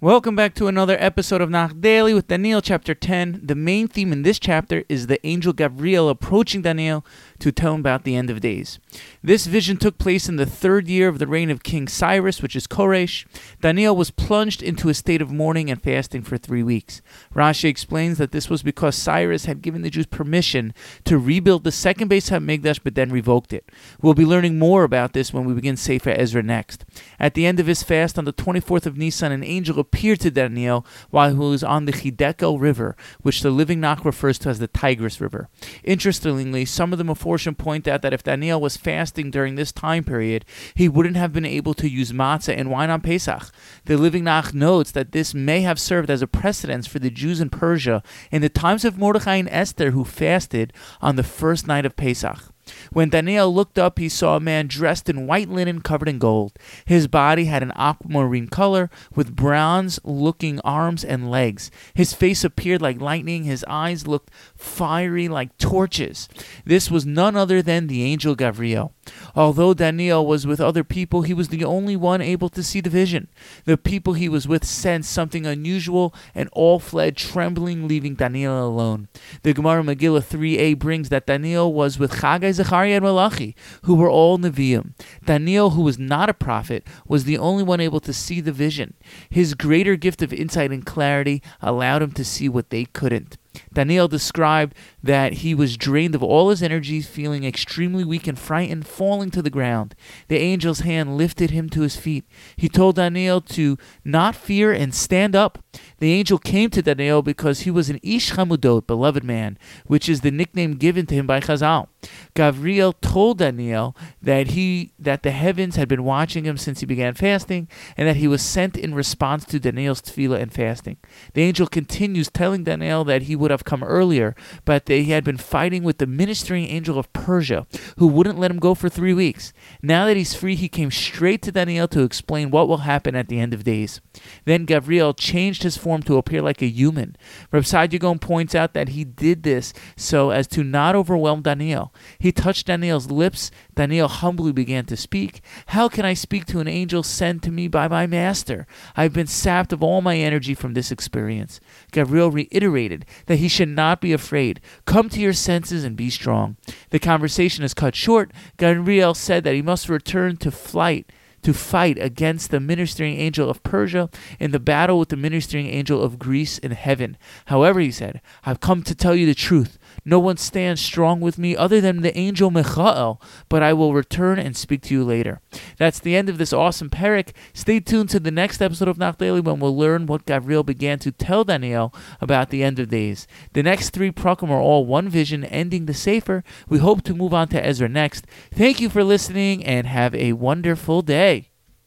Welcome back to another episode of Nach Daily with Daniel, chapter 10. The main theme in this chapter is the angel Gabriel approaching Daniel to tell him about the end of days. This vision took place in the third year of the reign of King Cyrus, which is Koresh. Daniel was plunged into a state of mourning and fasting for three weeks. Rashi explains that this was because Cyrus had given the Jews permission to rebuild the second Beis HaMikdash, but then revoked it. We'll be learning more about this when we begin Sefer Ezra next. At the end of his fast on the 24th of Nisan, an angel appeared to Daniel while he was on the Hiddekel River, which the Living Nach refers to as the Tigris River. Interestingly, some of the Meforshim point out that if Daniel was fasting during this time period, he wouldn't have been able to use matzah and wine on Pesach. The Living Nach notes that this may have served as a precedence for the Jews in Persia in the times of Mordechai and Esther who fasted on the first night of Pesach. When Daniel looked up, he saw a man dressed in white linen covered in gold. His body had an aquamarine color, with bronze looking arms and legs. His face appeared like lightning, his eyes looked fiery like torches. This was none other than the angel Gabriel. Although Daniel was with other people, he was the only one able to see the vision. The people he was with sensed something unusual and all fled trembling, leaving Daniel alone. The Gemara Megillah 3a brings that Daniel was with Chagai, Zechariah, and Malachi, who were all Nevi'im. Daniel, who was not a prophet, was the only one able to see the vision. His greater gift of insight and clarity allowed him to see what they couldn't. Daniel described that he was drained of all his energy, feeling extremely weak and frightened, falling to the ground. The angel's hand lifted him to his feet. He told Daniel to not fear and stand up. The angel came to Daniel because he was an Ish Hamudot, beloved man, which is the nickname given to him by Chazal. Gabriel told Daniel that he that the heavens had been watching him since he began fasting, and that he was sent in response to Daniel's tefillah and fasting. The angel continues telling Daniel that he would have come earlier, but that he had been fighting with the ministering angel of Persia, who wouldn't let him go for three weeks. Now that he's free, he came straight to Daniel to explain what will happen at the end of days. Then Gabriel changed his form to appear like a human. Reb Saadia points out that he did this so as to not overwhelm Daniel. He touched Daniel's lips. Daniel humbly began to speak. How can I speak to an angel sent to me by my master? I've been sapped of all my energy from this experience. Gabriel reiterated that he should not be afraid. Come to your senses and be strong. The conversation is cut short. Gabriel said that he must return to flight to fight against the ministering angel of Persia in the battle with the ministering angel of Greece in heaven. However, he said, I've come to tell you the truth. No one stands strong with me other than the angel Michael, but I will return and speak to you later. That's the end of this awesome perek. Stay tuned to the next episode of Nach Daily when we'll learn what Gabriel began to tell Daniel about the end of days. The next three prakim are all one vision, ending the Sefer. We hope to move on to Ezra next. Thank you for listening and have a wonderful day.